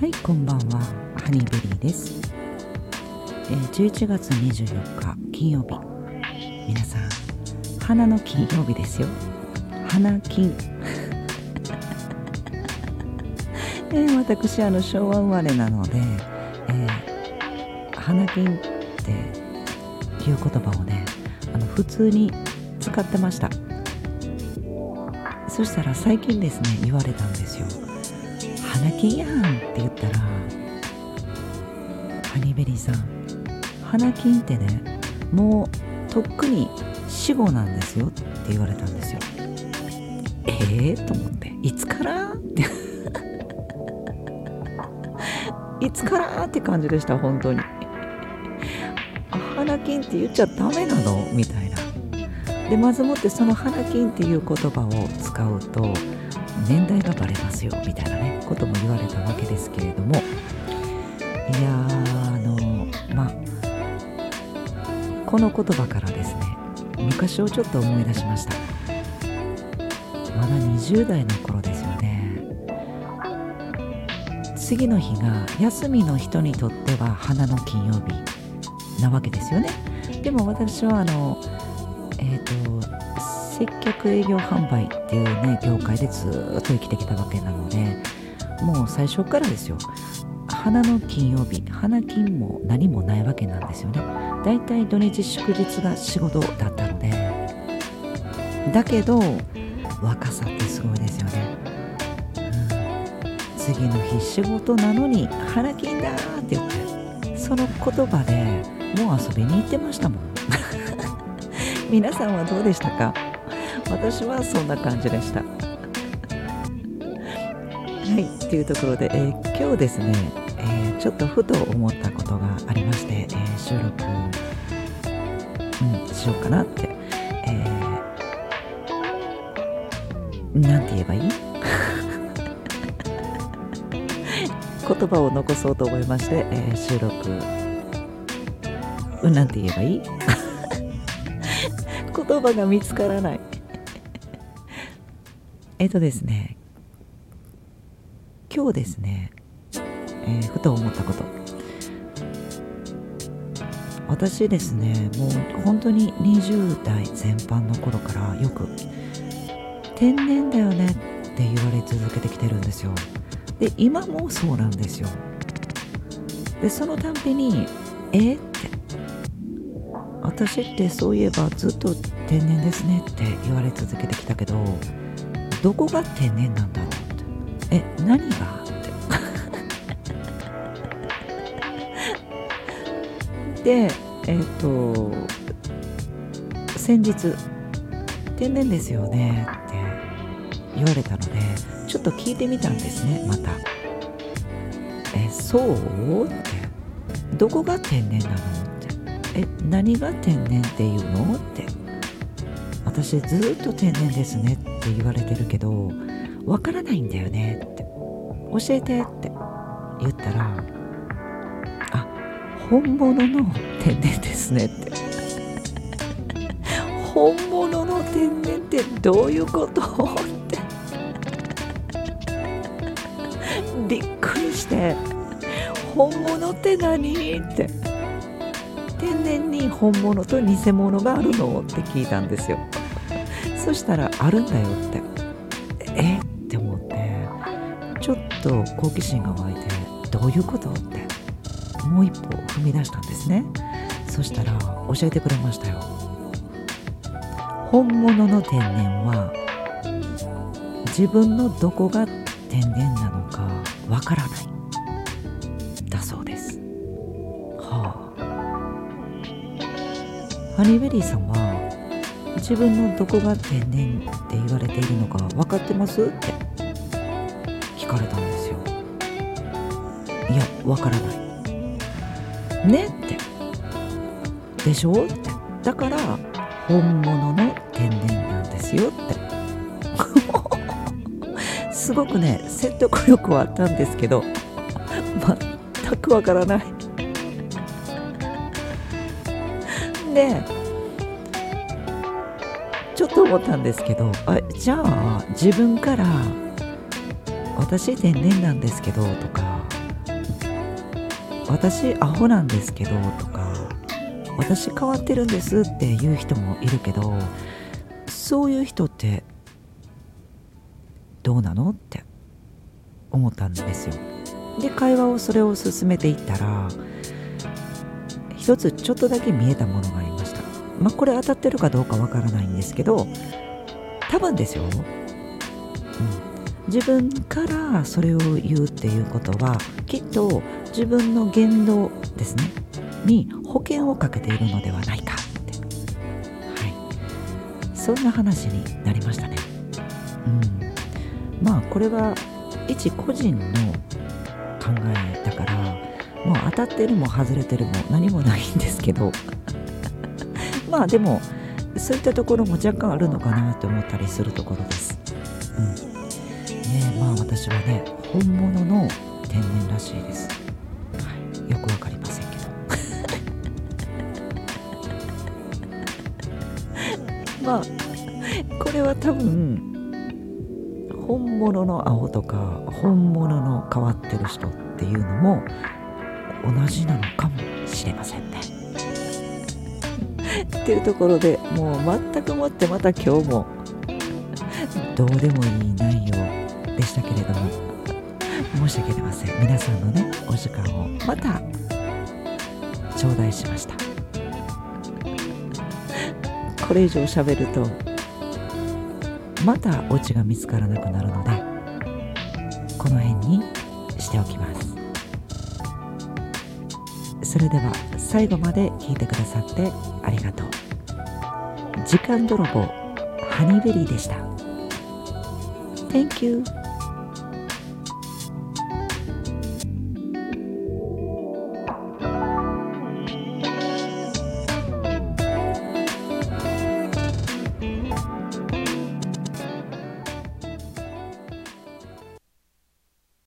はいこんばんは。ハニーベリーです、えー11月24日金曜日。皆さん花の金曜日ですよ。花金。えー私あの昭和生まれなので、えー花金っていう言葉をねあの普通に使ってました。そしたら最近ですね言われたんですよ。花金やんって言ったらハニーベリーさん花金ってねもうとっくに死後なんですよって言われたんですよええー、と思っていつから？っていつから？って感じでした本当にあ花金って言っちゃダメなの？みたいな。でまずもってその花金っていう言葉を使うと年代がバレますよみたいなねことも言われたわけですけれども。いやあのまあこの言葉からですね昔をちょっと思い出しました。まだ20代の頃ですよね。次の日が休みの人にとっては花の金曜日なわけですよね。でも私はあの、接客営業販売っていうね業界でずっと生きてきたわけなのでもう最初からですよ。花の金曜日花金も何もないわけなんですよね。だいたい土日祝日が仕事だったので。だけど若さってすごいですよね、うん、次の日仕事なのに花金だーって言ってその言葉でもう遊びに行ってましたもん。皆さんはどうでしたか？私はそんな感じでした。はいっていうところで、えー今日ですね、えーちょっとふと思ったことがありまして、えー収録、うん、しようかなって、えーなんて言えばいい？言葉を残そうと思いまして、えー収録。うんなんて言えばいい？言葉が見つからない。えっとですね今日ですね、えーふと思ったこと私ですねもう本当に20代全般の頃からよく天然だよねって言われ続けてきてるんですよで今もそうなんですよでそのたんびに「えっ?」て私ってそういえばずっと天然ですねって言われ続けてきたけどどこが天然なんだろうって。え何が？って。でえっ、と先日天然ですよねって言われたのでちょっと聞いてみたんですねまた。えそう？って。どこが天然なの？って。え何が天然っていうの？って。私ずっと天然ですねってって言われてるけどわからないんだよねって教えてって言ったらあ本物の天然ですねって。本物の天然ってどういうこと？って。びっくりして。本物って何？って。天然に本物と偽物があるの？って聞いたんですよ。そしたらあるんだよって。え？って思って。ちょっと好奇心が湧いてどういうこと？って。もう一歩踏み出したんですね。そしたら教えてくれましたよ。本物の天然は自分のどこが天然なのかわからない。だそうです。はあ。ハニーベリーさんは自分のどこが天然って言われているのか分かってますって。聞かれたんですよ。いや分からない。ねって。でしょって。だから本物の天然なんですよって。すごくね説得力はあったんですけど全くわからない。でちょっと思ったんですけどあじゃあ自分から「私天然なんですけど」とか私アホなんですけどとか私変わってるんですっていう人もいるけどそういう人ってどうなのって思ったんですよ。で会話をそれを進めていったら一つちょっとだけ見えたものがありまあこれ当たってるかどうかわからないんですけど多分ですよ、うん、自分からそれを言うっていうことはきっと自分の言動ですね。に保険をかけているのではないかって、はい、そんな話になりましたね。うん、まあこれは一個人の考えだからもう当たってるも外れてるも何もないんですけどまあでもそういったところも若干あるのかなって思ったりするところです。うん、ねまあ私はね本物の天然らしいです。はい、よくわかりませんけど。まあこれは多分本物の青とか本物の変わってる人っていうのも同じなのかもっていうところでもう全くもってまた今日もどうでもいい内容でしたけれども申し訳ありません。皆さんのねお時間をまた頂戴しました。これ以上喋るとまたオチが見つからなくなるのでこの辺にしておきます。それでは最後まで聞いてくださってありがとう。時間泥棒ハニーベリーでした。Thank you